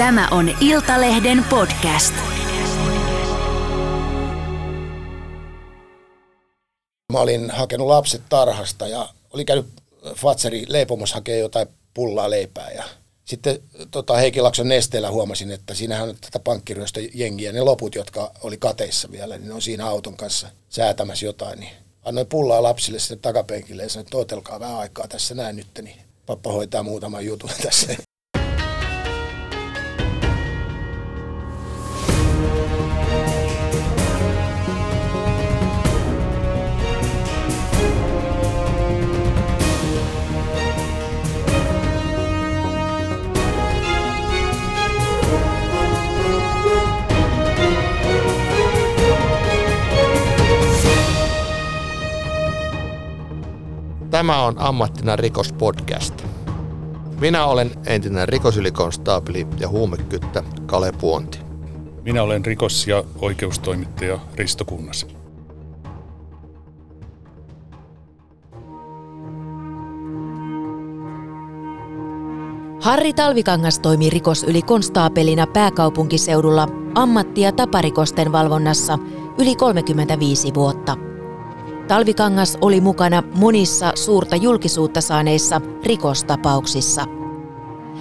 Tämä on Iltalehden podcast. Mä olin hakenut lapset tarhasta ja oli käynyt Fatseri leipomassa hakee jotain pullaa leipää ja sitten tota, Heikki Lakson nesteellä huomasin, että siinähän on tätä pankkiryöstä jengiä. Ne loput, jotka oli kateissa vielä, niin ne on siinä auton kanssa säätämässä jotain. Niin annoin pullaa lapsille sitten takapenkille ja sanoin, että otelkaa vähän aikaa tässä näin nyt, niin pappa hoitaa muutaman jutun tässä. Tämä on Ammattina rikospodcast. Minä olen entinen rikosylikonstaapeli ja huumekyttä Kale Puonti. Minä olen rikos- ja oikeustoimittaja Risto Kunnas. Harri Talvikangas toimi rikosylikonstaapelina pääkaupunkiseudulla ammatti- ja taparikosten valvonnassa yli 35 vuotta – Talvikangas oli mukana monissa suurta julkisuutta saaneissa rikostapauksissa.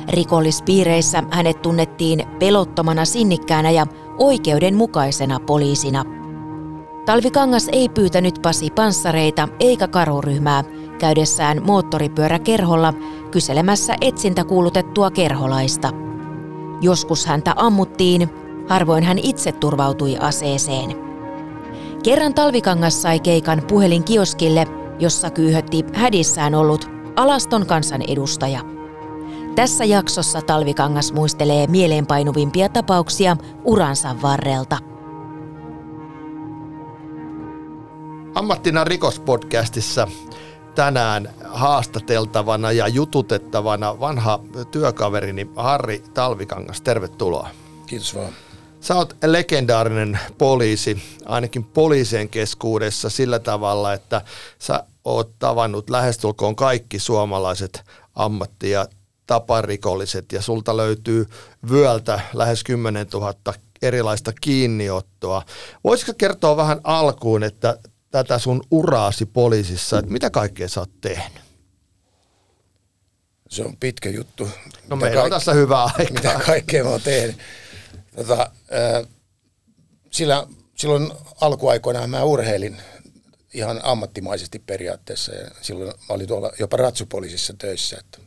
Rikollispiireissä hänet tunnettiin pelottomana sinnikkäänä ja oikeudenmukaisena poliisina. Talvikangas ei pyytänyt Pasi panssareita eikä karuryhmää käydessään moottoripyöräkerholla kyselemässä etsintä kuulutettua kerholaista. Joskus häntä ammuttiin, harvoin hän itse turvautui aseeseen. Kerran Talvikangas sai keikan puhelinkioskille, jossa kyyhötti hädissään ollut alaston kansan edustaja. Tässä jaksossa Talvikangas muistelee mieleenpainuvimpia tapauksia uransa varrelta. Ammattina rikospodcastissa tänään haastateltavana ja jututettavana vanha työkaverini Harri Talvikangas. Tervetuloa. Kiitos vaan. Sä oot legendaarinen poliisi, ainakin poliisien keskuudessa sillä tavalla, että sä oot tavannut lähestulkoon kaikki suomalaiset ammatti- ja taparikolliset ja sulta löytyy vyöltä lähes 10 000 erilaista kiinniottoa. Voisitko kertoa vähän alkuun, että tätä sun uraasi poliisissa, että mitä kaikkea sä oot tehnyt? Se on pitkä juttu. No mitä meillä on tässä hyvää aikaa. Mitä kaikkea mä oon tehnyt. Tota, sillä, silloin alkuaikoina mä urheilin ihan ammattimaisesti periaatteessa ja silloin mä olin tuolla jopa ratsupoliisissa töissä. Että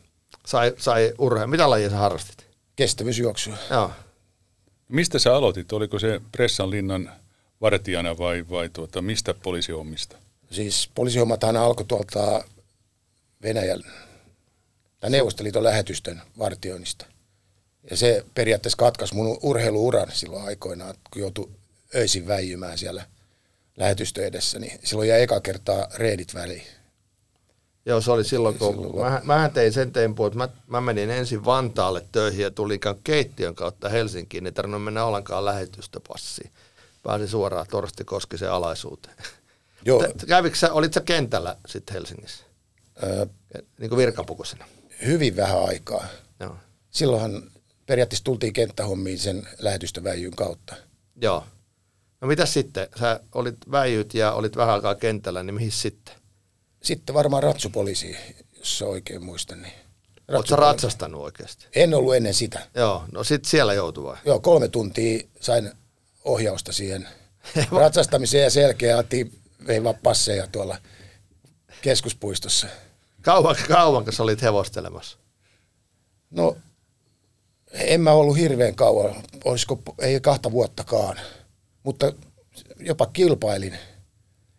sai, sai urheilua. Mitä lajia sä harrastit? Kestävyysjuoksua. Joo. Mistä sä aloitit? Oliko se Pressan linnan vartijana vai, vai tuota, mistä poliisihommista? Siis poliisihommathan alkoi tuolta Venäjän tai Neuvostoliiton lähetystön vartioinnista. Ja se periaatteessa katkaisi mun urheiluuran silloin aikoinaan, kun joutui öisin väijymään siellä lähetystö edessä, niin silloin jäi eka kertaa reedit väliin. Joo, se oli silloin, kun silloin mä, mähän tein sen tempun, että mä, mä menin ensin Vantaalle töihin ja tulin keittiön kautta Helsinkiin, niin tarvinnut mennä ollenkaan lähetystöpassiin. Pääsin suoraan Torsti Koskisen alaisuuteen. Joo. Kävikö sä, olit sä kentällä sitten Helsingissä? Öö, niin kuin virkapukusena? Hyvin vähän aikaa. Joo. Silloinhan periaatteessa tultiin kenttähommiin sen lähetystöväijyn kautta. Joo. No mitä sitten? Sä olit väijyt ja olit vähän aikaa kentällä, niin mihin sitten? Sitten varmaan ratsupoliisi, jos oikein muistan. Niin Oletko ratsastanut oikeasti? En ollut ennen sitä. Joo, no sitten siellä joutui vai? Joo, kolme tuntia sain ohjausta siihen ratsastamiseen ja selkeä Atti vei vaan passeja tuolla keskuspuistossa. Kauan, kauan sä olit hevostelemassa? No en mä ollut hirveän kauan, olisiko, ei kahta vuottakaan, mutta jopa kilpailin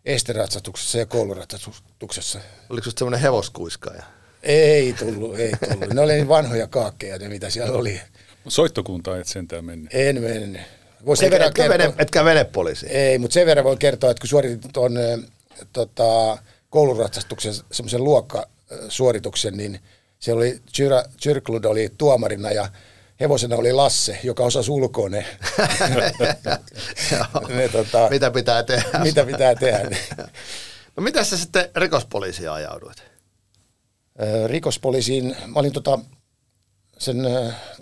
esteratsastuksessa ja kouluratsastuksessa. Oliko se semmoinen hevoskuiskaaja? Ei tullut, ei tullut. Ne oli niin vanhoja kaakkeja, ne mitä siellä oli. Soittokunta et sentään mennyt? En mennyt. Voi sen verran etkä, kertoa, vene, etkä venepoliisi? Ei, mutta sen verran voi kertoa, että kun suoritin tuon tota, kouluratsastuksen semmoisen luokkasuorituksen, niin se oli, Chyrklud oli tuomarina ja hevosena oli Lasse, joka osasi ulkoa ne. ne tota, mitä pitää tehdä. Mitä pitää tehdä. no mitä sä sitten rikospoliisiin ajauduit? Rikospoliisiin, mä olin tota, sen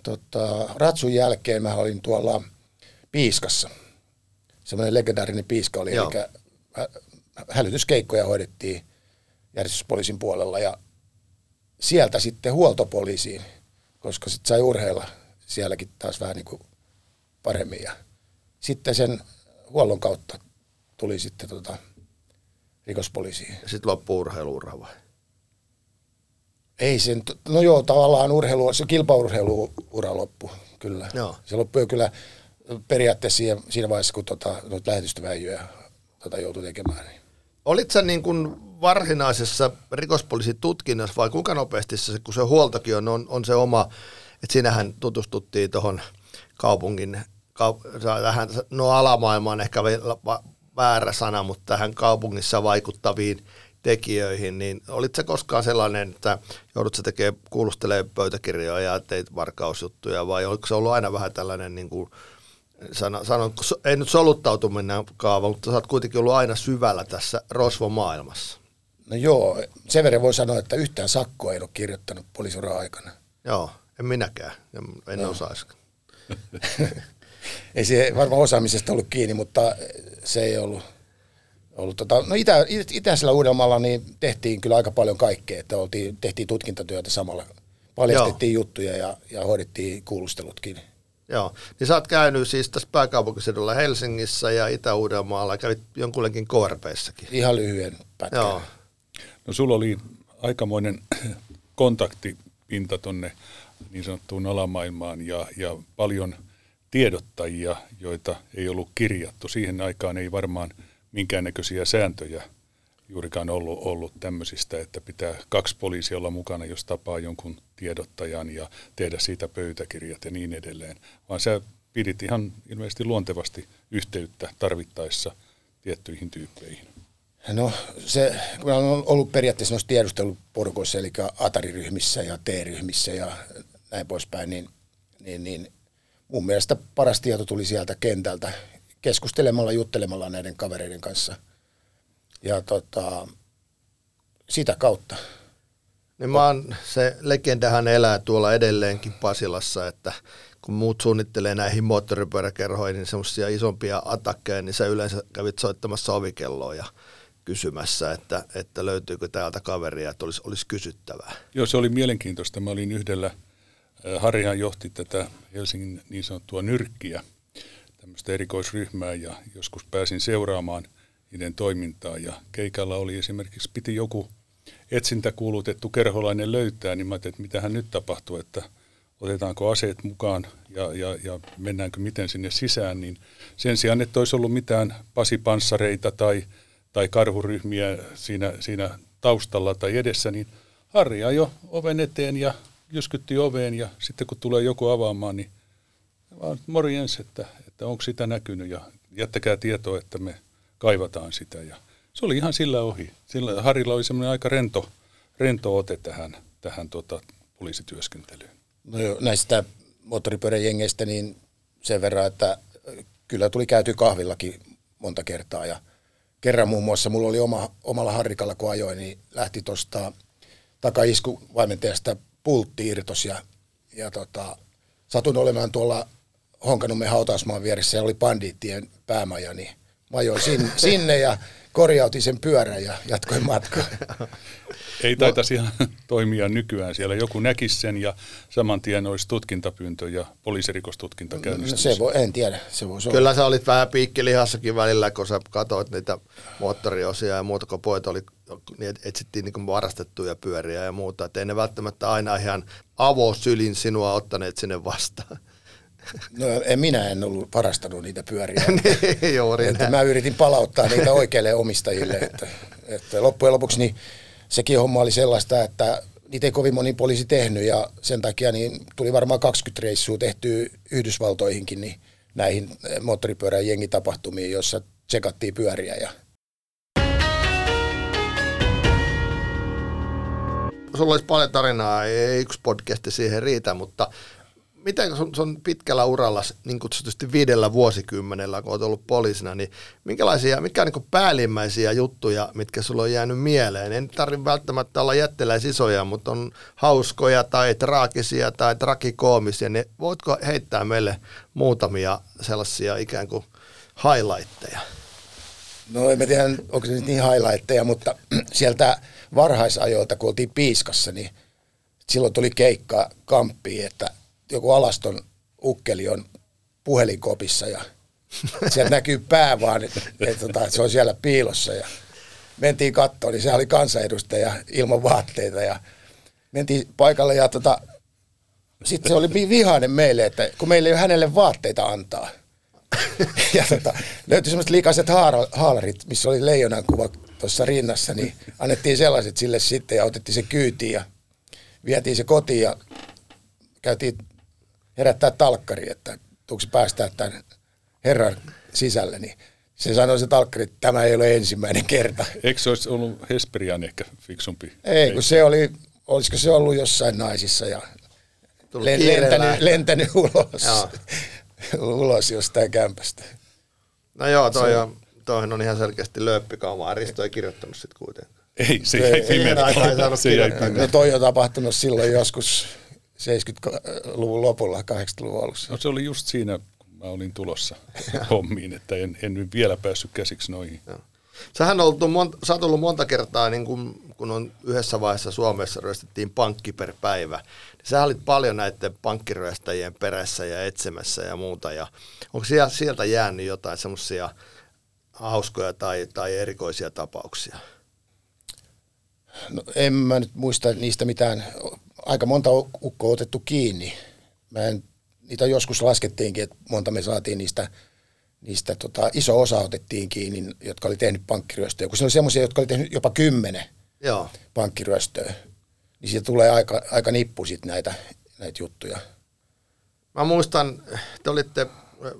tota, ratsun jälkeen mä olin tuolla Piiskassa. Semmoinen legendaarinen piiska oli, Joo. eli hä- hälytyskeikkoja hoidettiin järjestyspoliisin puolella ja sieltä sitten huoltopoliisiin, koska sitten sai urheilla sielläkin taas vähän niin kuin paremmin. Ja sitten sen huollon kautta tuli sitten tota rikospoliisiin. Ja sitten loppuu urheiluura vai? Ei sen, no joo, tavallaan urheilu, se kilpaurheiluura loppu, kyllä. Joo. Se loppui kyllä periaatteessa siinä, siinä vaiheessa, kun tota, noita lähetystöväijyjä tota, joutui tekemään. Niin. Olit sä niin kuin varsinaisessa rikospoliisin tutkinnassa vai kuinka nopeasti se, kun se huoltokin on, on, on se oma, että sinähän tutustuttiin tuohon kaupungin, kaup- tähän, no alamaailmaan ehkä vielä va- väärä sana, mutta tähän kaupungissa vaikuttaviin tekijöihin, niin olit se koskaan sellainen, että joudut sä tekemään, kuulustelemaan pöytäkirjoja ja teit varkausjuttuja vai oliko se ollut aina vähän tällainen niin kuin, sanon, sanon, ei nyt soluttautuminen kaava, mutta sä oot kuitenkin ollut aina syvällä tässä rosvomaailmassa. No joo, sen verran voi sanoa, että yhtään sakkoa en ole kirjoittanut poliisuran aikana. Joo, en minäkään, en, en osaisi. Ei se varmaan osaamisesta ollut kiinni, mutta se ei ollut, ollut tota, no itä, it- itäisellä Uudellamaalla niin tehtiin kyllä aika paljon kaikkea, että oltiin, tehtiin tutkintatyötä samalla. Paljastettiin juttuja ja, ja hoidettiin kuulustelutkin. Joo, niin sä oot käynyt siis tässä pääkaupunkiseudulla Helsingissä ja Itä-Uudellamaalla ja kävit jonkunlekin KRPssäkin. Ihan lyhyen pätkän. Joo, No sulla oli aikamoinen kontaktipinta tonne niin sanottuun alamaailmaan ja, ja paljon tiedottajia, joita ei ollut kirjattu. Siihen aikaan ei varmaan minkäännäköisiä sääntöjä juurikaan ollut, ollut tämmöisistä, että pitää kaksi poliisia olla mukana, jos tapaa jonkun tiedottajan ja tehdä siitä pöytäkirjat ja niin edelleen. Vaan sä pidit ihan ilmeisesti luontevasti yhteyttä tarvittaessa tiettyihin tyyppeihin. No se, kun olen ollut periaatteessa noissa tiedusteluporukoissa, eli Atari-ryhmissä ja T-ryhmissä ja näin poispäin, niin, niin, niin mun mielestä paras tieto tuli sieltä kentältä keskustelemalla, juttelemalla näiden kavereiden kanssa. Ja tota, sitä kautta. niin mä oon, se legendahan elää tuolla edelleenkin Pasilassa, että kun muut suunnittelee näihin moottoripyöräkerhoihin niin semmoisia isompia atakkeja, niin sä yleensä kävit soittamassa ovikelloa ja kysymässä, että, että löytyykö täältä kaveria, että olisi, olisi kysyttävää. Joo, se oli mielenkiintoista. Mä olin yhdellä, Harrihan johti tätä Helsingin niin sanottua nyrkkiä, tämmöistä erikoisryhmää ja joskus pääsin seuraamaan niiden toimintaa. Ja keikalla oli esimerkiksi, piti joku etsintäkuulutettu kerholainen löytää, niin mä ajattelin, että mitähän nyt tapahtuu, että otetaanko aseet mukaan ja, ja, ja mennäänkö miten sinne sisään, niin sen sijaan, että olisi ollut mitään pasipanssareita tai, tai karhuryhmiä siinä, siinä taustalla tai edessä, niin Harri ajoi oven eteen ja jyskytti oveen ja sitten kun tulee joku avaamaan, niin vaan morjens, että, että onko sitä näkynyt ja jättäkää tietoa, että me kaivataan sitä. Ja se oli ihan sillä ohi. Sillä Harilla oli semmoinen aika rento, rento ote tähän, tähän tota, poliisityöskentelyyn. No joo, näistä moottoripyöräjengeistä niin sen verran, että kyllä tuli käyty kahvillakin monta kertaa ja kerran muun muassa mulla oli oma, omalla harrikalla kun ajoin, niin lähti tuosta takaisku pultti irtos ja, ja tota, satun olemaan tuolla Honkanummen hautausmaan vieressä ja oli bandiittien päämaja, niin mä ajoin sinne, sinne ja korjautin sen pyörän ja jatkoin matkaa. Ei taitaisi ihan toimia nykyään. Siellä joku näkisi sen ja saman tien olisi tutkintapyyntö ja poliisirikostutkinta No, käynnistyisi. se voi, en tiedä, se voisi olla. Kyllä sä olit vähän piikkilihassakin välillä, kun sä katsoit niitä moottoriosia ja muuta, kun pojat oli, etsittiin niin varastettuja pyöriä ja muuta. Että ei ne välttämättä aina ihan avosylin sinua ottaneet sinne vastaan. No, en, minä en ollut varastanut niitä pyöriä. Niin, Juuri että näin. mä yritin palauttaa niitä oikeille omistajille. Että, että loppujen lopuksi niin sekin homma oli sellaista, että niitä ei kovin moni poliisi tehnyt ja sen takia niin tuli varmaan 20 reissua tehtyä Yhdysvaltoihinkin niin näihin moottoripyörän jengitapahtumiin, joissa tsekattiin pyöriä ja Sulla olisi paljon tarinaa, ei yksi podcasti siihen riitä, mutta miten sun, sun pitkällä uralla, niin kutsutusti viidellä vuosikymmenellä, kun olet ollut poliisina, niin minkälaisia, mikä on niin päällimmäisiä juttuja, mitkä sulla on jäänyt mieleen? En tarvitse välttämättä olla jättiläisisoja, mutta on hauskoja tai traagisia tai trakikoomisia, niin voitko heittää meille muutamia sellaisia ikään kuin highlightteja? No en mä tiedä, onko se nyt niin highlightteja, mutta sieltä varhaisajoilta, kun oltiin piiskassa, niin silloin tuli keikka kamppiin, että joku alaston ukkeli on puhelinkopissa ja sieltä näkyy pää vaan, että, että, että se on siellä piilossa ja mentiin kattoon, niin se oli kansanedustaja ilman vaatteita ja mentiin paikalle ja tota, sitten se oli vihainen meille, että kun meillä ei ole hänelle vaatteita antaa. ja tota, löytyi semmoiset likaiset haalarit, missä oli leijonan kuva tuossa rinnassa, niin annettiin sellaiset sille sitten ja otettiin se kyytiin ja vietiin se kotiin ja käytiin herättää talkkari, että tuuksi päästää tämän herran sisälle, niin se sanoi se talkkari, että tämä ei ole ensimmäinen kerta. Eikö se olisi ollut Hesperian ehkä fiksumpi? Ei, kun se oli, olisiko se ollut jossain naisissa ja lentänyt, lentänyt ulos, ulos jostain kämpästä. No joo, toi on, toihan on ihan selkeästi lööppikaumaa. Risto ei kirjoittanut sitten kuitenkaan. Ei, se ei, ei, ei, ei, ei, ei, No toi on tapahtunut silloin joskus 70-luvun lopulla, 80-luvun alussa. No se oli just siinä, kun mä olin tulossa hommiin, että en, en vielä päässyt käsiksi noihin. Joo. Sähän on ollut monta, sä oot ollut monta kertaa, niin kun, kun on yhdessä vaiheessa Suomessa ryöstettiin pankki per päivä. Niin sä olit paljon näiden pankkiryöstäjien perässä ja etsimässä ja muuta. Ja onko sieltä jäänyt jotain semmoisia hauskoja tai, tai erikoisia tapauksia? No, en mä nyt muista niistä mitään aika monta ukkoa otettu kiinni. Mä en, niitä joskus laskettiinkin, että monta me saatiin niistä, niistä tota, iso osa otettiin kiinni, jotka oli tehnyt pankkiryöstöä. Kun se oli semmoisia, jotka oli tehnyt jopa kymmenen Joo. pankkiryöstöä, niin siitä tulee aika, aika nippu sit näitä, näitä juttuja. Mä muistan, te olitte,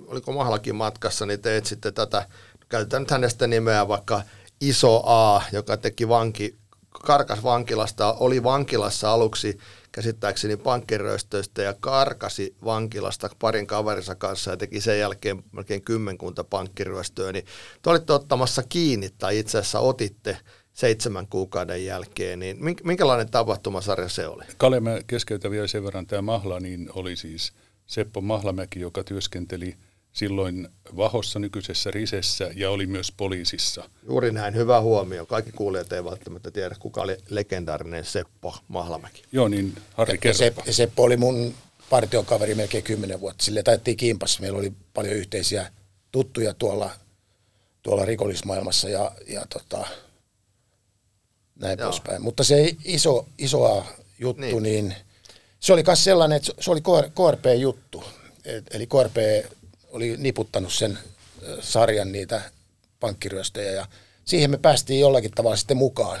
oliko Mahlakin matkassa, niin te etsitte tätä, käytetään nyt hänestä nimeä vaikka Iso A, joka teki vanki karkas vankilasta, oli vankilassa aluksi käsittääkseni pankkiröistöistä ja karkasi vankilasta parin kaverinsa kanssa ja teki sen jälkeen melkein kymmenkunta pankkiröistöä, niin te olitte ottamassa kiinni tai itse asiassa otitte seitsemän kuukauden jälkeen, niin minkälainen tapahtumasarja se oli? Kalle, mä keskeytän vielä sen verran, tämä Mahla niin oli siis Seppo Mahlamäki, joka työskenteli – silloin Vahossa nykyisessä Risessä ja oli myös poliisissa. Juuri näin, hyvä huomio. Kaikki kuulijat ei välttämättä tiedä, kuka oli legendaarinen Seppo Mahlamäki. Joo, niin Harri ja, Sepp, Seppo oli mun partiokaveri melkein kymmenen vuotta. Sille taittiin kimpassa. Meillä oli paljon yhteisiä tuttuja tuolla, tuolla rikollismaailmassa ja, ja tota, näin Joo. poispäin. Mutta se iso, isoa juttu, niin, niin se oli myös sellainen, että se oli KRP-juttu. Eli KRP oli niputtanut sen sarjan niitä pankkiryöstöjä ja siihen me päästiin jollakin tavalla sitten mukaan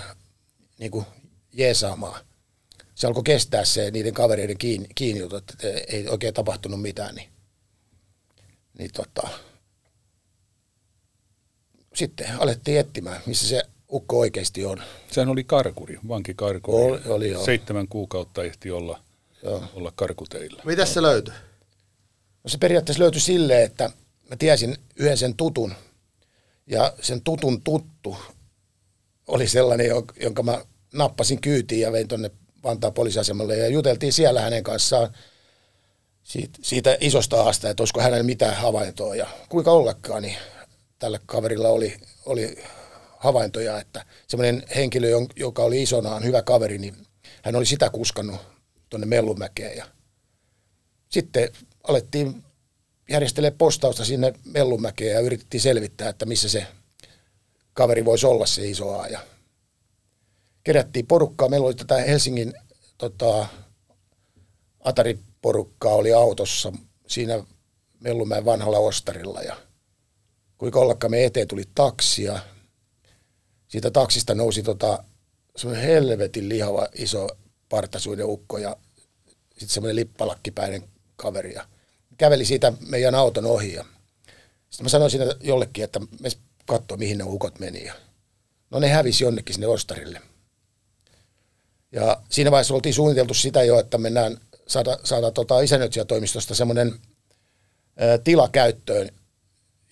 niin kuin jeesaamaan. Se alkoi kestää se niiden kavereiden kiinni, kiinni että ei oikein tapahtunut mitään. Niin, niin tota, sitten alettiin etsimään, missä se ukko oikeasti on. Sehän oli karkuri, vankikarkuri. Oli, oli joo. Seitsemän kuukautta ehti olla, joo. olla karkuteilla. Mitäs se löytyi? No se periaatteessa löytyi silleen, että mä tiesin yhden sen tutun. Ja sen tutun tuttu oli sellainen, jonka mä nappasin kyytiin ja vein tuonne Vantaan poliisiasemalle ja juteltiin siellä hänen kanssaan siitä, siitä isosta aasta, että olisiko hänellä mitään havaintoa. Ja kuinka ollakaan, niin tällä kaverilla oli, oli havaintoja, että semmoinen henkilö, joka oli isonaan hyvä kaveri, niin hän oli sitä kuskannut tuonne Mellumäkeen. Ja sitten alettiin järjestelee postausta sinne Mellumäkeen ja yritettiin selvittää, että missä se kaveri voisi olla se iso A. Ja kerättiin porukkaa. Meillä oli tätä Helsingin tota, Atari-porukkaa oli autossa siinä Mellumäen vanhalla ostarilla ja kuinka ollakaan me eteen tuli taksia. Siitä taksista nousi tota, semmoinen helvetin lihava iso partasuinen ukko ja sitten semmoinen lippalakkipäinen kaveri. Ja käveli siitä meidän auton ohi. Ja sitten mä sanoin siinä jollekin, että me katsoa, mihin ne ukot meni. Ja no ne hävisi jonnekin sinne ostarille. Ja siinä vaiheessa oltiin suunniteltu sitä jo, että mennään saada, saada tota isännöitsijätoimistosta semmoinen tila käyttöön.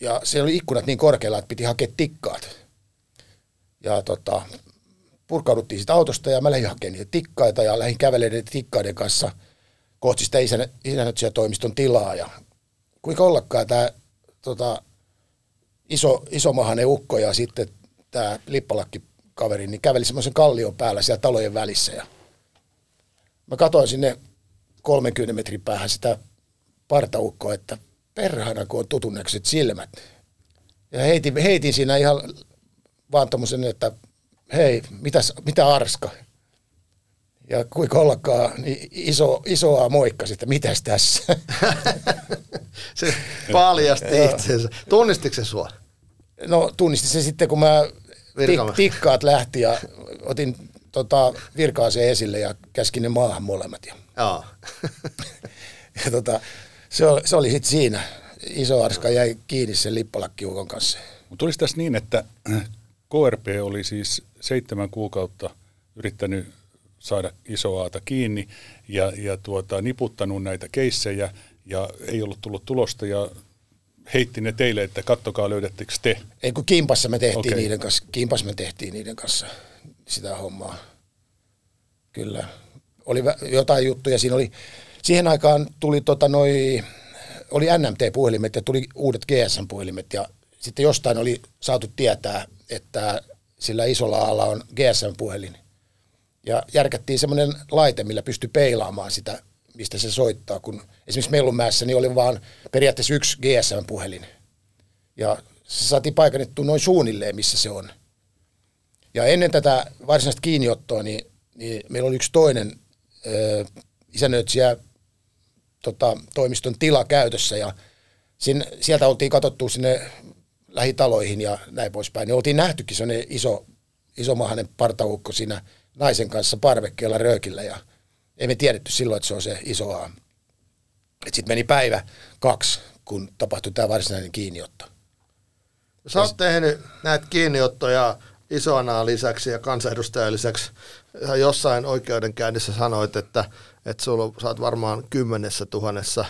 Ja se oli ikkunat niin korkealla, että piti hakea tikkaat. Ja tota, purkauduttiin siitä autosta ja mä lähdin hakemaan niitä tikkaita ja lähdin kävelemään tikkaiden kanssa kohti sitä isännöitsijätoimiston tilaa. Ja kuinka ollakaan tämä tota, iso, isomahainen ukko ja sitten tämä lippalakki kaveri, niin käveli semmoisen kallion päällä siellä talojen välissä. Ja mä katsoin sinne 30 metrin päähän sitä partaukkoa, että perhana kun on tutunnekset silmät. Ja heitin, heitin siinä ihan vaan tommosen, että hei, mitäs, mitä arska? Ja kuinka ollakaan, niin iso, isoa moikka sitten, mitäs tässä? se paljasti itsensä. Tunnistiko se sua? No tunnisti se sitten, kun mä tik, tikkaat lähti ja otin tota, virkaaseen esille ja käskin ne maahan molemmat. Ja, Joo. ja tota, se, oli, se oli sitten siinä. Iso arska jäi kiinni sen lippalakkiukon kanssa. Mutta tulisi tässä niin, että KRP oli siis seitsemän kuukautta yrittänyt saada isoaata kiinni ja, ja tuota, niputtanut näitä keissejä ja ei ollut tullut tulosta ja heitti ne teille, että kattokaa löydättekö te. Ei kun kimpassa me tehtiin okay. niiden kanssa, kimpassa me tehtiin niiden kanssa sitä hommaa. Kyllä. Oli jotain juttuja, siinä oli, siihen aikaan tuli tota noi, oli NMT-puhelimet ja tuli uudet GSM-puhelimet ja sitten jostain oli saatu tietää, että sillä isolla alalla on GSM-puhelin. Ja järkättiin semmoinen laite, millä pystyi peilaamaan sitä, mistä se soittaa. Kun esimerkiksi Mellunmäessä niin oli vaan periaatteessa yksi GSM-puhelin. Ja se saatiin paikannettua noin suunnilleen, missä se on. Ja ennen tätä varsinaista kiinniottoa, niin, niin meillä oli yksi toinen ö, isännöitsijä tota, toimiston tila käytössä ja sin, sieltä oltiin katsottu sinne lähitaloihin ja näin poispäin. Niin oltiin nähtykin sellainen iso, isomahainen partaukko siinä naisen kanssa parvekkeella röökillä ja ei me tiedetty silloin, että se on se iso A. Sitten meni päivä kaksi, kun tapahtui tämä varsinainen kiinniotto. Sä oot tehnyt näitä kiinniottoja isona lisäksi ja kansanedustajan lisäksi. Jossain oikeudenkäynnissä sanoit, että, että sulla, sä oot varmaan kymmenessä tuhannessa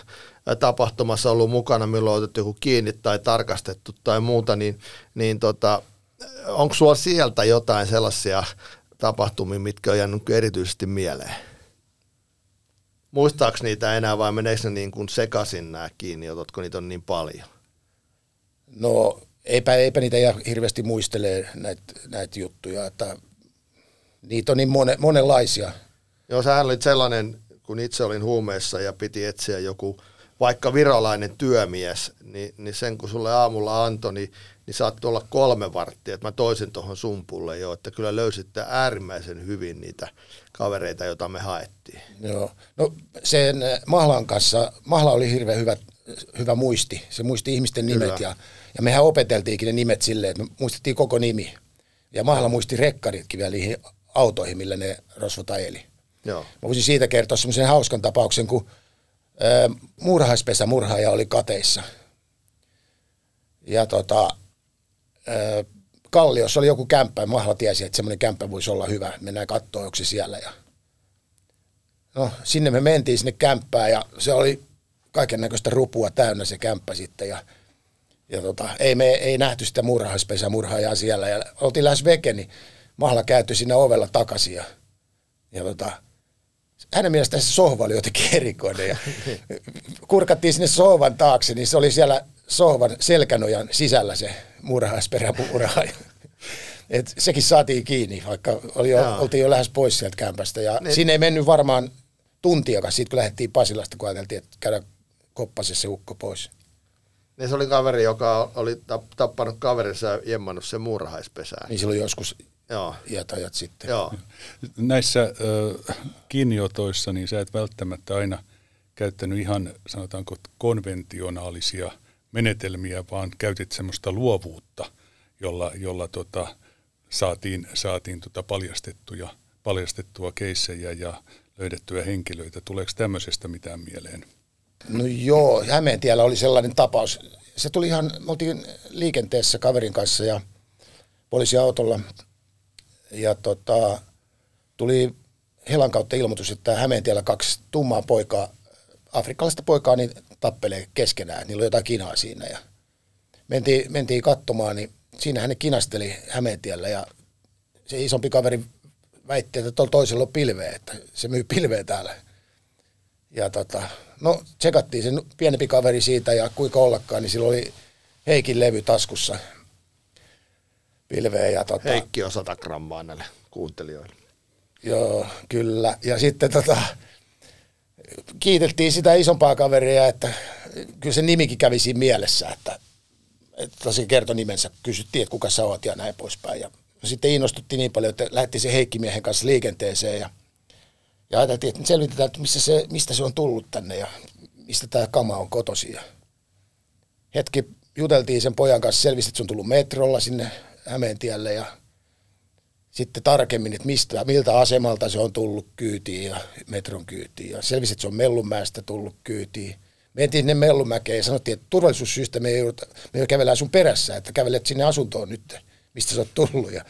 tapahtumassa ollut mukana, milloin otettu joku kiinni tai tarkastettu tai muuta, niin, niin tota, onko sulla sieltä jotain sellaisia tapahtumia, mitkä on jäänyt erityisesti mieleen? Muistaako niitä enää vai meneekö ne niin kuin sekaisin nämä kiinniotot, niitä on niin paljon? No eipä, eipä niitä ihan hirveästi muistele näitä näit juttuja, että niitä on niin mone, monenlaisia. Joo, sähän olit sellainen, kun itse olin huumeessa ja piti etsiä joku vaikka virolainen työmies, niin, niin sen kun sulle aamulla antoi, niin, niin saattoi olla kolme varttia, että mä toisin tuohon sumpulle jo, että kyllä löysitte äärimmäisen hyvin niitä kavereita, joita me haettiin. Joo, no sen äh, Mahlan kanssa, Mahla oli hirveän hyvä, hyvä muisti, se muisti ihmisten nimet ja, ja mehän opeteltiinkin ne nimet silleen, että me muistettiin koko nimi. Ja Mahla muisti rekkaritkin vielä niihin autoihin, millä ne rosvot ajeli. Joo. Mä voisin siitä kertoa semmoisen hauskan tapauksen, kun murhaispesä murhaaja oli kateissa. Ja tota, Kalliossa oli joku kämppä, Mahla tiesi, että semmoinen kämppä voisi olla hyvä. Mennään katsoa, onko se siellä. Ja... No, sinne me mentiin sinne kämppään ja se oli kaiken näköistä rupua täynnä se kämppä sitten. Ja, ja tota, ei me ei nähty sitä murhaispesä murhaajaa siellä. Ja oltiin lähes veke, niin Mahla käytyi siinä ovella takaisin. Ja, ja tota, hänen mielestään se sohva oli jotenkin erikoinen. Ja kurkattiin sinne sohvan taakse, niin se oli siellä sohvan selkänojan sisällä se murhaisperämurhaaja. Et sekin saatiin kiinni, vaikka oli jo, oltiin jo lähes pois sieltä kämpästä. Ja ne. siinä ei mennyt varmaan tuntiakaan siitä, kun lähdettiin Pasilasta, kun ajateltiin, että käydään koppasessa se ukko pois. Niin se oli kaveri, joka oli tappanut kaverinsa ja jemmannut sen murhaispesään. Niin silloin joskus Joo. iät ajat sitten. Joo. Näissä äh, kiinniotoissa niin sä et välttämättä aina käyttänyt ihan, sanotaanko, konventionaalisia menetelmiä, vaan käytit semmoista luovuutta, jolla, jolla tota, saatiin, saatiin tota paljastettuja, paljastettua keissejä ja löydettyjä henkilöitä. Tuleeko tämmöisestä mitään mieleen? No joo, Hämeentiellä oli sellainen tapaus. Se tuli ihan, me oltiin liikenteessä kaverin kanssa ja poliisiautolla ja tota, tuli Helan kautta ilmoitus, että Hämeentiellä kaksi tummaa poikaa, afrikkalaista poikaa, niin tappelee keskenään. Niillä on jotain kinaa siinä ja mentiin, mentiin katsomaan, niin siinähän ne kinasteli Hämeentiellä ja se isompi kaveri väitti, että tuolla toisella on pilveä, että se myy pilveä täällä. Ja tota, no tsekattiin sen pienempi kaveri siitä ja kuinka ollakaan, niin sillä oli Heikin levy taskussa pilveä. Ja tota, Heikki on 100 grammaa näille kuuntelijoille. Joo, kyllä. Ja sitten tota, kiiteltiin sitä isompaa kaveria, että kyllä se nimikin kävi siinä mielessä, että, että tosiaan kertoi nimensä, kysyttiin, että kuka sä oot ja näin poispäin. Ja sitten innostuttiin niin paljon, että lähti se Heikki miehen kanssa liikenteeseen ja, ja ajateltiin, että selvitetään, että missä se, mistä se on tullut tänne ja mistä tämä kama on kotosi. Ja hetki juteltiin sen pojan kanssa, selvisi, että se on tullut metrolla sinne Hämeentielle ja sitten tarkemmin, että mistä, miltä asemalta se on tullut kyytiin ja metron kyytiin. Ja selvisi, että se on Mellunmäestä tullut kyytiin. Mentiin sinne Mellunmäkeen ja sanottiin, että turvallisuussyistä me, ei, me kävellään sun perässä, että kävelet sinne asuntoon nyt, mistä sä oot tullut. Ja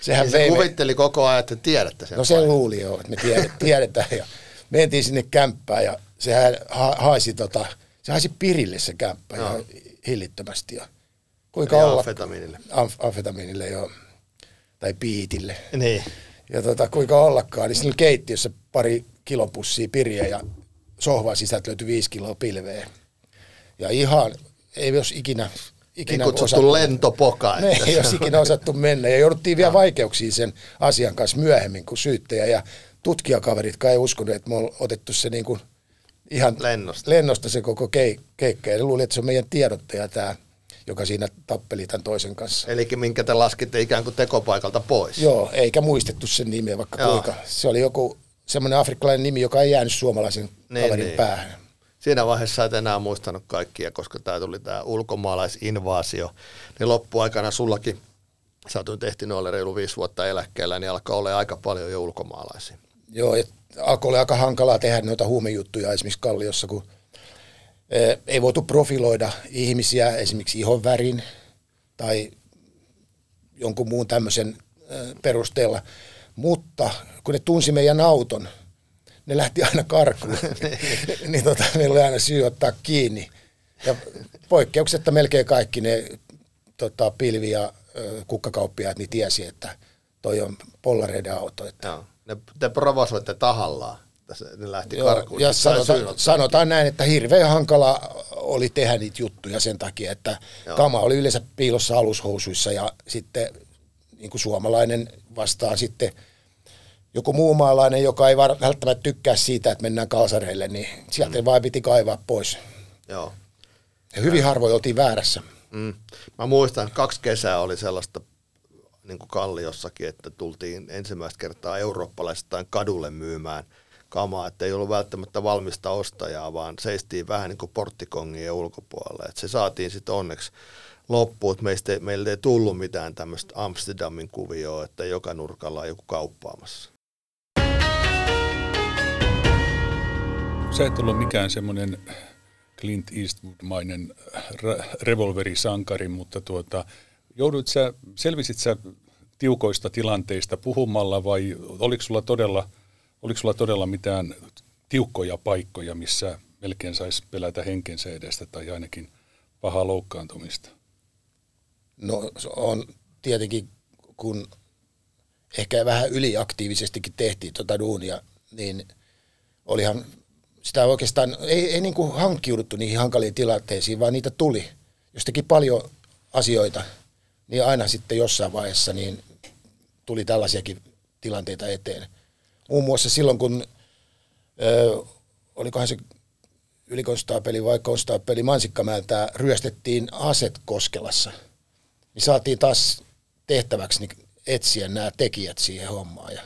sehän niin se kuvitteli me... koko ajan, että tiedätte sen. No se luuli jo, että me tiedetään. ja mentiin sinne kämppään ja sehän ha- haisi, tota, se haisi pirille se kämppä no. ja hillittömästi. Ja kuinka ja olla... Amfetamiinille. Amf- amfetamiinille, joo tai piitille. Niin. Ja tota, kuinka ollakaan, niin siinä keittiössä pari kilopussia piriä ja sohvan sisältä löytyi viisi kiloa pilveä. Ja ihan, ei jos ikinä ikinä niin osattu, lentopoka. Me ei olisi ikinä osattu mennä. Ja jouduttiin vielä vaikeuksiin sen asian kanssa myöhemmin, kuin syyttäjä ja tutkijakaverit ei uskonut, että me on otettu se niin kuin ihan lennosta, lennosta se koko keikka. Ja ne luuli, että se on meidän tiedottaja tämä joka siinä tappeli tämän toisen kanssa. Eli minkä te laskitte ikään kuin tekopaikalta pois. Joo, eikä muistettu sen nimeä vaikka Joo. kuinka. Se oli joku semmoinen afrikkalainen nimi, joka ei jäänyt suomalaisen niin, kaverin niin. päähän. Siinä vaiheessa et enää muistanut kaikkia, koska tämä tuli tämä ulkomaalaisinvaasio. Niin loppuaikana sullakin, sä oot tehty olla reilu viisi vuotta eläkkeellä, niin alkaa olla aika paljon jo ulkomaalaisia. Joo, ja alkoi olla aika hankalaa tehdä noita huumejuttuja esimerkiksi Kalliossa, kun ei voitu profiloida ihmisiä esimerkiksi ihonvärin tai jonkun muun tämmöisen perusteella. Mutta kun ne tunsi meidän auton, ne lähti aina karkuun. niin tota, meillä oli aina syy ottaa kiinni. Ja poikkeuksetta melkein kaikki ne tota, pilvi- ja kukkakauppiaat niin tiesi, että toi on Pollareiden auto. Että. Joo. Ne, te provosoitte tahallaan ne lähti Joo, karkuun. Ja sanotaan, sanotaan näin, että hirveän hankala oli tehdä niitä juttuja sen takia, että Joo. kama oli yleensä piilossa alushousuissa ja sitten niin kuin suomalainen vastaan sitten joku muu maalainen, joka ei välttämättä tykkää siitä, että mennään kalsareille, niin sieltä mm. vain piti kaivaa pois. Joo. Ja hyvin harvoin oltiin väärässä. Mm. Mä muistan, kaksi kesää oli sellaista niin kuin Kalliossakin, että tultiin ensimmäistä kertaa eurooppalaisittain kadulle myymään – kamaa, että ei ollut välttämättä valmista ostajaa, vaan seistiin vähän niin kuin porttikongien ulkopuolella. Että se saatiin sitten onneksi loppuun, että meistä, meillä ei tullut mitään tämmöistä Amsterdamin kuvioa, että joka nurkalla on joku kauppaamassa. Sä et ollut mikään semmoinen Clint Eastwood-mainen revolverisankari, mutta tuota, joudut sä, selvisit sä tiukoista tilanteista puhumalla vai oliko sulla todella – Oliko sulla todella mitään tiukkoja paikkoja, missä melkein saisi pelätä henkensä edestä tai ainakin pahaa loukkaantumista? No on tietenkin, kun ehkä vähän yliaktiivisestikin tehtiin tuota duunia, niin olihan sitä oikeastaan, ei, ei niin kuin hankkiuduttu niihin hankaliin tilanteisiin, vaan niitä tuli. Jos teki paljon asioita, niin aina sitten jossain vaiheessa niin tuli tällaisiakin tilanteita eteen muun muassa silloin, kun ö, olikohan se ylikonstaapeli vai konstaapeli Mansikkamäeltä ryöstettiin aset Koskelassa, niin saatiin taas tehtäväksi niin etsiä nämä tekijät siihen hommaan. Ja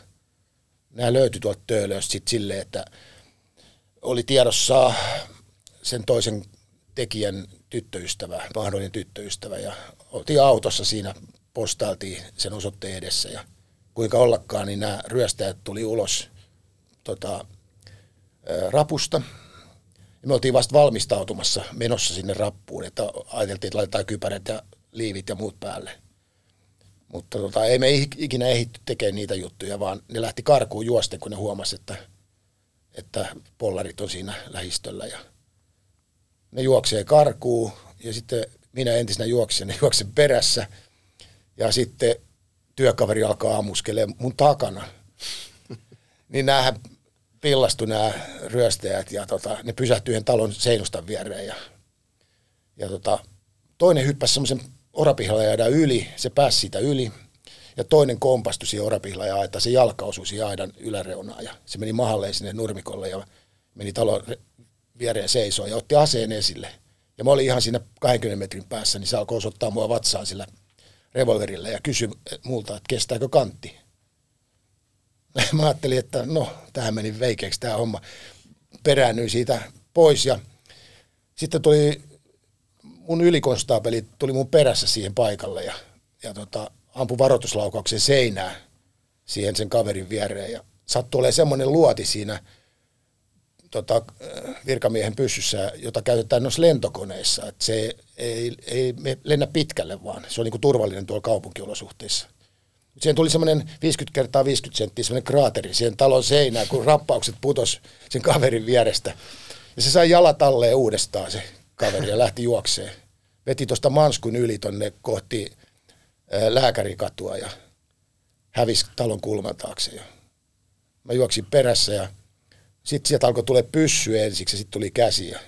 nämä löytyi tuolta töölöstä sitten silleen, että oli tiedossa sen toisen tekijän tyttöystävä, mahdollinen tyttöystävä, ja oltiin autossa siinä, postailtiin sen osoitteen edessä, ja kuinka ollakaan, niin nämä ryöstäjät tuli ulos tota, rapusta. Ja me oltiin vasta valmistautumassa menossa sinne rappuun, että ajateltiin, että laitetaan kypärät ja liivit ja muut päälle. Mutta tota, ei me ikinä ehitty tekemään niitä juttuja, vaan ne lähti karkuun juosten, kun ne huomasi, että, että pollarit on siinä lähistöllä. Ja ne juoksee karkuun ja sitten minä entisenä juoksen, ne juoksen perässä. Ja sitten työkaveri alkaa ammuskelemaan mun takana. niin näähän pillastui nämä ryöstäjät ja tota, ne pysähtyi yhden talon seinustan viereen. Ja, ja tota, toinen hyppäsi semmoisen orapihlajadan yli, se pääsi siitä yli. Ja toinen kompastui siihen orapihlajan että se jalka osui siihen aidan yläreunaan. Ja se meni mahalleen sinne nurmikolle ja meni talon viereen seisoon ja otti aseen esille. Ja mä olin ihan siinä 20 metrin päässä, niin se alkoi osoittaa mua vatsaan sillä revolverilla ja kysyi multa, että kestääkö kantti. Mä ajattelin, että no, tähän meni veikeäksi tämä homma. Peräännyin siitä pois ja sitten tuli mun ylikonstaapeli tuli mun perässä siihen paikalle ja, ja tota, ampui varoituslaukauksen seinää siihen sen kaverin viereen. Ja sattui olemaan semmoinen luoti siinä tota, virkamiehen pyssyssä, jota käytetään noissa lentokoneissa. että se ei, ei lennä pitkälle vaan. Se on niin kuin turvallinen tuolla kaupunkiolosuhteissa. Siihen tuli semmoinen 50 kertaa 50 senttiä semmoinen kraateri siihen talon seinään, kun rappaukset putos sen kaverin vierestä. Ja se sai jalat alleen uudestaan se kaveri ja lähti juokseen. Veti tuosta Manskun yli tonne kohti lääkärikatua ja hävisi talon kulman taakse. Ja mä juoksin perässä ja sitten sieltä alkoi tulla pyssy ensiksi ja sitten tuli käsi. Ja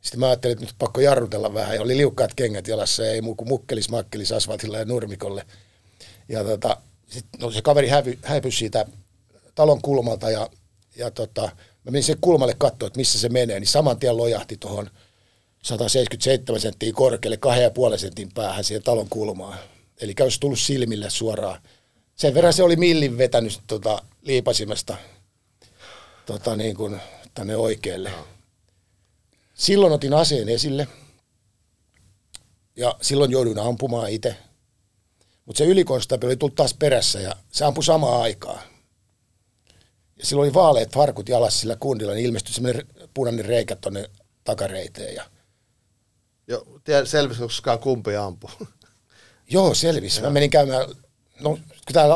sitten mä ajattelin, että nyt pakko jarrutella vähän. Ja oli liukkaat kengät jalassa ja ei muu kuin mukkelis makkelis asfaltilla ja nurmikolle. Ja tota, sit, no se kaveri hävy, häipyi siitä talon kulmalta ja, ja tota, mä menin sen kulmalle katsoa, että missä se menee, niin saman tien lojahti tuohon 177 senttiä korkealle, 2,5 sentin päähän siihen talon kulmaan. Eli olisi tullut silmille suoraan. Sen verran se oli millin vetänyt tota, liipasimesta tota, niin kuin, tänne oikealle. Silloin otin aseen esille ja silloin jouduin ampumaan itse. Mutta se ylikonstaapeli oli tullut taas perässä ja se ampui samaan aikaan. Ja silloin oli vaaleet farkut jalassa sillä kundilla, niin ilmestyi semmoinen punainen reikä tuonne takareiteen. Ja... Tiedä, selvisi koskaan kumpi ampui? Joo, selvisi. Mä menin käymään, no kun tämä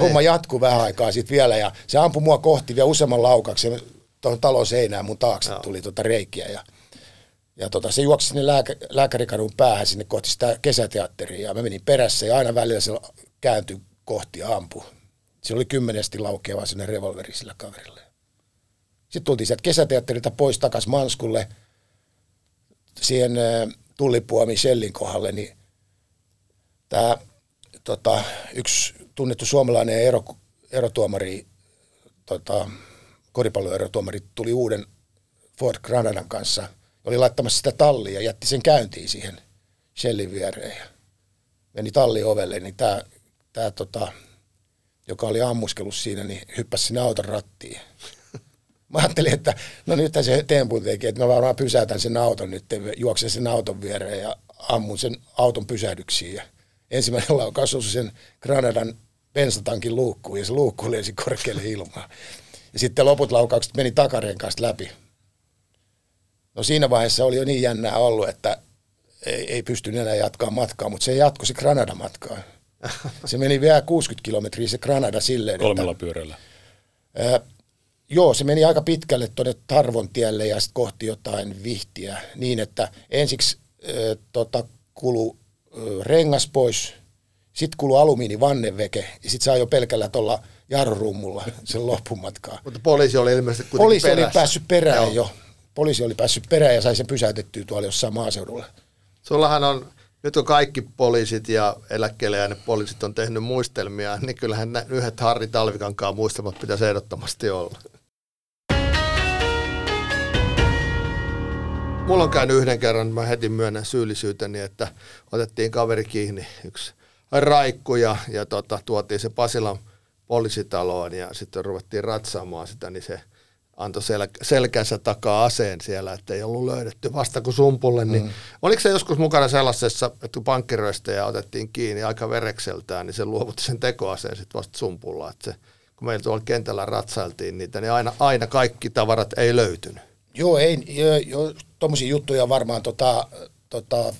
homma jatkuu vähän aikaa sitten vielä, ja se ampui mua kohti vielä useamman laukauksen tuohon talon seinään mun taakse Joo. tuli tuota reikiä. Ja, ja tota, se juoksi sinne lääkä, lääkärikadun päähän sinne kohti sitä kesäteatteria, ja mä menin perässä, ja aina välillä se kääntyi kohti ja ampui. Se oli kymmenesti laukeava sinne revolveri sillä kaverille. Sitten tultiin sieltä kesäteatterilta pois takas Manskulle siihen tullipuomi Shellin kohdalle, niin tämä tota, yksi tunnettu suomalainen ero, erotuomari, tota, koripalloerotuomari tuli uuden Ford Granadan kanssa, oli laittamassa sitä tallia ja jätti sen käyntiin siihen Shellin viereen. Ja meni talli ovelle, niin tämä, tämä tota, joka oli ammuskellut siinä, niin hyppäsi sinne auton rattiin. Mä ajattelin, että no nyt se tempun teki, että mä varmaan pysäytän sen auton nyt, juoksen sen auton viereen ja ammun sen auton pysähdyksiin. Ja ensimmäinen laukaus osui sen Granadan bensatankin luukkuun ja se luukku lensi korkealle ilmaan. Ja sitten loput laukaukset meni takareen kanssa läpi. No siinä vaiheessa oli jo niin jännää ollut, että ei, ei pystynyt enää jatkaa matkaa, mutta se jatkoi se Granada matkaa. Se meni vielä 60 kilometriä se Granada silleen. Kolmella että, pyörällä. Ää, joo, se meni aika pitkälle tuonne Tarvon tielle ja sitten kohti jotain vihtiä niin, että ensiksi ää, tota, kulu rengas pois, sitten kulu alumiinivanneveke ja sitten saa jo pelkällä tuolla jarrummulla sen loppumatkaa. Mutta poliisi oli ilmeisesti Poliisi perässä. oli päässyt perään Joo. jo. Poliisi oli päässyt perään ja sai sen pysäytettyä tuolla jossain maaseudulla. Sullahan on nyt kun kaikki poliisit ja eläkkeelle jääneet poliisit on tehnyt muistelmia, niin kyllähän yhdet Harri Talvikankaan muistelmat pitäisi ehdottomasti olla. Mulla on käynyt yhden kerran, mä heti myönnän syyllisyyteni, että otettiin kaveri kiinni, yksi raikku ja, ja tota, tuotiin se Pasilan poliisitaloon ja sitten ruvettiin ratsaamaan sitä, niin se antoi sel- selkänsä takaa aseen siellä, että ei ollut löydetty vasta kuin sumpulle. Niin mm. Oliko se joskus mukana sellaisessa, että kun pankkiröistejä otettiin kiinni aika verekseltään, niin se luovutti sen tekoaseen sitten vasta sumpulla. Että se, kun meillä tuolla kentällä ratsailtiin niitä, niin aina, aina kaikki tavarat ei löytynyt. Joo, ei, jo, jo, tuommoisia juttuja varmaan tota, tota,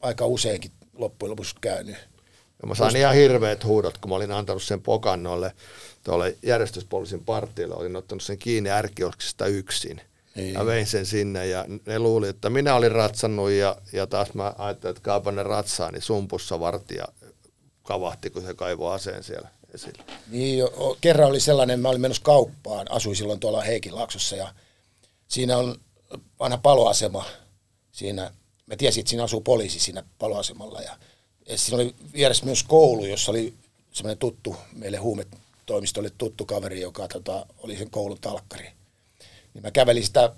aika useinkin loppujen lopuksi käynyt. Ja mä sain ihan hirveät huudot, kun mä olin antanut sen pokan noille tuolle järjestyspoliisin partille, olin ottanut sen kiinni ärkioksista yksin. Niin. Ja vein sen sinne ja ne luuli, että minä olin ratsannut ja, ja taas mä ajattelin, että kaapa ne ratsaa, niin sumpussa vartija kavahti, kun se kaivoi aseen siellä esille. Niin, jo, kerran oli sellainen, mä olin menossa kauppaan, asuin silloin tuolla Heikinlaaksossa ja siinä on vanha paloasema siinä, mä tiesin, että siinä asuu poliisi siinä paloasemalla ja, ja siinä oli vieressä myös koulu, jossa oli semmoinen tuttu, meille huumetoimistolle tuttu kaveri, joka tota, oli sen koulun talkkari. Niin mä kävelin sitä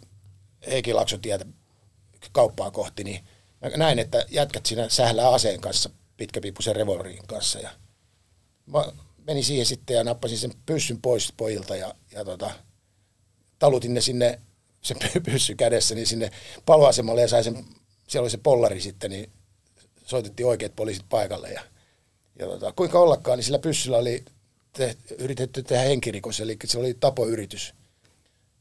Heikinlaakson tietä kauppaa kohti, niin mä näin, että jätkät siinä sählää aseen kanssa, pitkäpiippuisen revolverin kanssa ja mä menin siihen sitten ja nappasin sen pyssyn pois pojilta ja, ja tota, talutin ne sinne, sen pyssy kädessä, niin sinne paloasemalle ja sai sen, siellä oli se pollari sitten, niin soitettiin oikeat poliisit paikalle ja, ja tota, kuinka ollakaan, niin sillä pyssyllä oli te, yritetty tehdä henkirikos, eli se oli tapoyritys,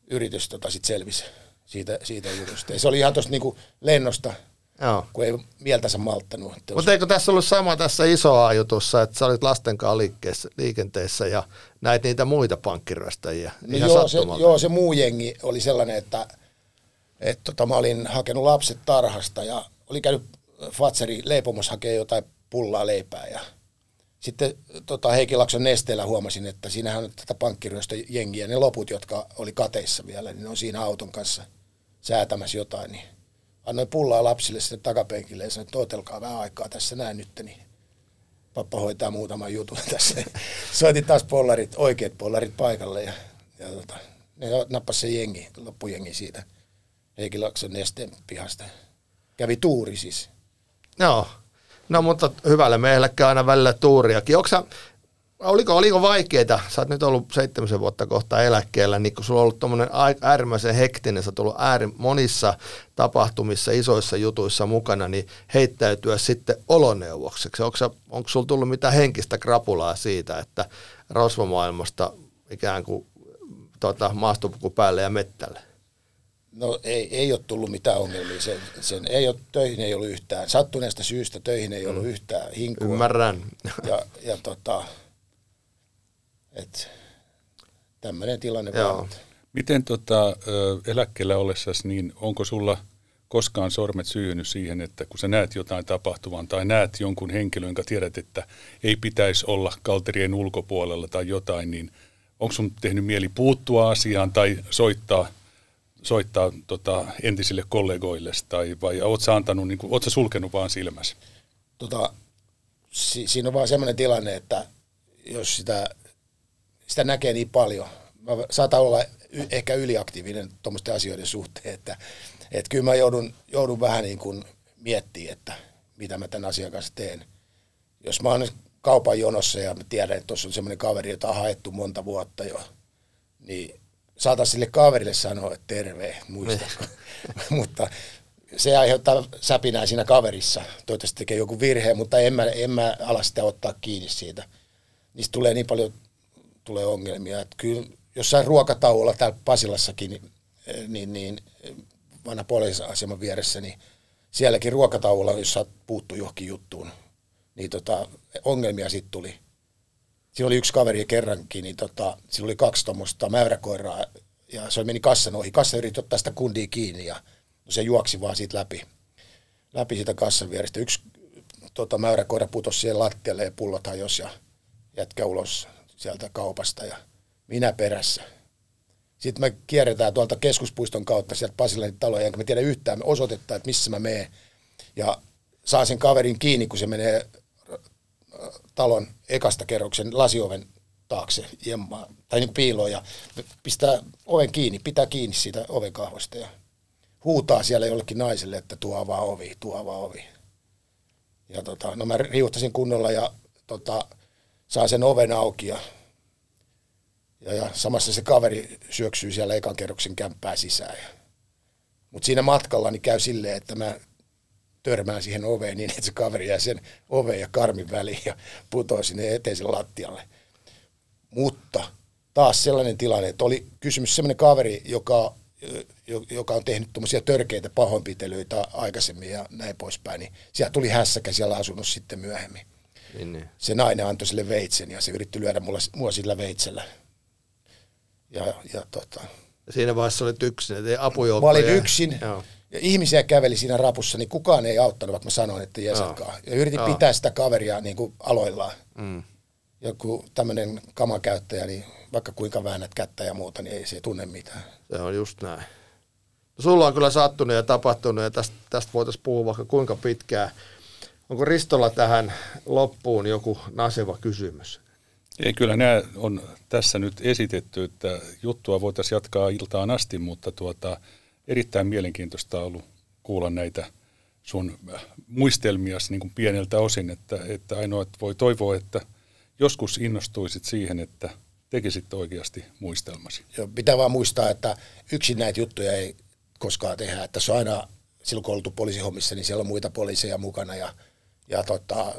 yritys tota sit selvisi siitä, siitä jutusta. Ja se oli ihan tuosta niinku lennosta, Joo. kun ei mieltänsä malttanut. Mutta eikö tässä ollut sama tässä isoa jutussa, että sä olit lasten kanssa liikenteessä ja näit niitä muita pankkiryöstäjiä no joo, se, joo, se muu jengi oli sellainen, että et, tota, mä olin hakenut lapset tarhasta ja oli käynyt Fatseri leipomassa hakee jotain pullaa leipää ja sitten tota, Heikilakson nesteellä huomasin, että siinähän on tätä pankkiryöstä jengiä, ne loput, jotka oli kateissa vielä, niin ne on siinä auton kanssa säätämässä jotain, niin annoin pullaa lapsille sitten takapenkille ja sanoin, että otelkaa vähän aikaa tässä näin nyt, niin pappa hoitaa muutaman jutun tässä. Soitin taas pollarit, oikeat pollarit paikalle ja, ja tota, ne nappasi se jengi, loppujengi siitä Heikilakson nesteen pihasta. Kävi tuuri siis. Joo, no mutta hyvälle meille aina välillä tuuriakin. Onko oliko, oliko vaikeaa, sä oot nyt ollut seitsemän vuotta kohta eläkkeellä, niin kun sulla on ollut tuommoinen äärimmäisen hektinen, sä oot ollut ääri, monissa tapahtumissa, isoissa jutuissa mukana, niin heittäytyä sitten oloneuvokseksi. Onko, onko sulla tullut mitään henkistä krapulaa siitä, että rosvomaailmasta ikään kuin tota, maastopuku päälle ja mettälle? No ei, ei ole tullut mitään ongelmia. Sen, sen ei ole, töihin ei ollut yhtään. Sattuneesta syystä töihin ei ollut mm. yhtään hinkua. Ymmärrän. Ja, ja tota, että tämmöinen tilanne Joo. vaan. Miten tota, eläkkeellä ollessasi, niin onko sulla koskaan sormet syyhynyt siihen, että kun sä näet jotain tapahtuvan tai näet jonkun henkilön, jonka tiedät, että ei pitäisi olla kalterien ulkopuolella tai jotain, niin onko sun tehnyt mieli puuttua asiaan tai soittaa, soittaa tota, entisille kollegoille tai vai oot sä, antanut, niin kuin, oot sä sulkenut vaan silmäsi? Tota, si- siinä on vaan semmoinen tilanne, että jos sitä sitä näkee niin paljon. Mä saatan olla y- ehkä yliaktiivinen tuommoisten asioiden suhteen, että, että kyllä mä joudun, joudun vähän niin kuin miettimään, että mitä mä tämän asian kanssa teen. Jos mä oon kaupan jonossa ja mä tiedän, että tuossa on semmoinen kaveri, jota on haettu monta vuotta jo, niin saatan sille kaverille sanoa, että terve, muistatko. mutta se aiheuttaa säpinää siinä kaverissa. Toivottavasti tekee joku virhe, mutta en mä, en mä ala sitä ottaa kiinni siitä. Niistä tulee niin paljon tulee ongelmia. Että kyllä jossain ruokatauolla täällä Pasilassakin, niin, niin, niin vanha poliisiaseman vieressä, niin sielläkin ruokatauolla, jos saat puuttu johonkin juttuun, niin tota, ongelmia sitten tuli. Siinä oli yksi kaveri kerrankin, niin tota, siinä oli kaksi tuommoista mäyräkoiraa, ja se meni kassan ohi. Kassa yritti ottaa sitä kundia kiinni, ja se juoksi vaan siitä läpi, läpi sitä kassan vierestä. Yksi tota, mäyräkoira putosi siihen lattialle ja pullot hajosi ja jätkä ulos sieltä kaupasta ja minä perässä. Sitten me kierretään tuolta keskuspuiston kautta sieltä Pasilan taloja, enkä me tiedä yhtään me osoitetta, että missä mä menen. Ja saa sen kaverin kiinni, kun se menee talon ekasta kerroksen lasioven taakse jemmaa, tai niin piiloon ja pistää oven kiinni, pitää kiinni siitä oven kahvosta ja huutaa siellä jollekin naiselle, että tuo avaa ovi, tuo avaa ovi. Ja tota, no mä riuhtasin kunnolla ja tota, saa sen oven auki ja, ja, ja samassa se kaveri syöksyy siellä ekan kerroksen kämppää sisään. Mutta siinä matkalla niin käy silleen, että mä törmään siihen oveen niin, että se kaveri jää sen oven ja karmin väliin ja putoaa sinne eteisen lattialle. Mutta taas sellainen tilanne, että oli kysymys sellainen kaveri, joka, joka on tehnyt tuommoisia törkeitä pahoinpitelyitä aikaisemmin ja näin poispäin, niin siellä tuli hässäkä siellä asunnossa sitten myöhemmin. Niin, niin. se nainen antoi sille veitsen ja se yritti lyödä mulla, mua sillä veitsellä. Ja, ja tota, Ja siinä vaiheessa olit yksin, että ei mä apujoukkoja. olin yksin Joo. ja ihmisiä käveli siinä rapussa, niin kukaan ei auttanut, vaikka mä sanoin, että jesatkaa. Ja yritin Joo. pitää sitä kaveria niin kuin aloillaan. Mm. Joku tämmöinen kamakäyttäjä, niin vaikka kuinka väännät kättä ja muuta, niin ei se tunne mitään. Se on just näin. No, sulla on kyllä sattunut ja tapahtunut ja tästä, tästä voitaisiin puhua vaikka kuinka pitkään. Onko Ristolla tähän loppuun joku naseva kysymys? Ei, kyllä nämä on tässä nyt esitetty, että juttua voitaisiin jatkaa iltaan asti, mutta tuota, erittäin mielenkiintoista on ollut kuulla näitä sun muistelmias niin kuin pieneltä osin, että, että ainoa, että voi toivoa, että joskus innostuisit siihen, että tekisit oikeasti muistelmasi. Ja pitää vaan muistaa, että yksin näitä juttuja ei koskaan tehdä. Että se on aina, silloin kun oltu poliisihommissa, niin siellä on muita poliiseja mukana ja, ja tota,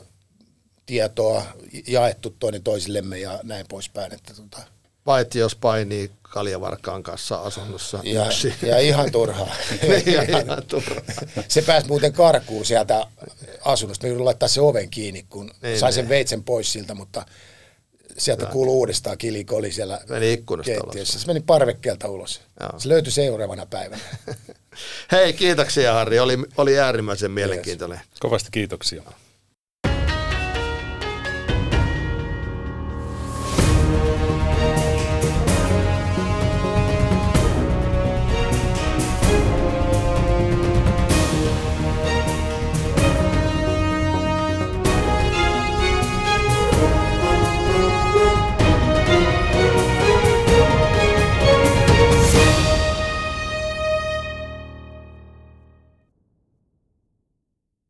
tietoa jaettu toinen toisillemme ja näin poispäin. Että tota, Paitsi jos painii Kaljavarkaan kanssa asunnossa ja, yksin. ja ihan turhaa. Niin, ja ihan turhaa. se pääsi muuten karkuun sieltä asunnosta. Me joudun laittaa se oven kiinni, kun Niin, sai sen niin. veitsen pois siltä, mutta sieltä kuului uudestaan kilikoli siellä Meni ikkunasta keittiössä. Se meni parvekkeelta ulos. Joo. Se löytyi seuraavana päivänä. Hei, kiitoksia Harri. Oli, oli äärimmäisen mielenkiintoinen. Kovasti kiitoksia.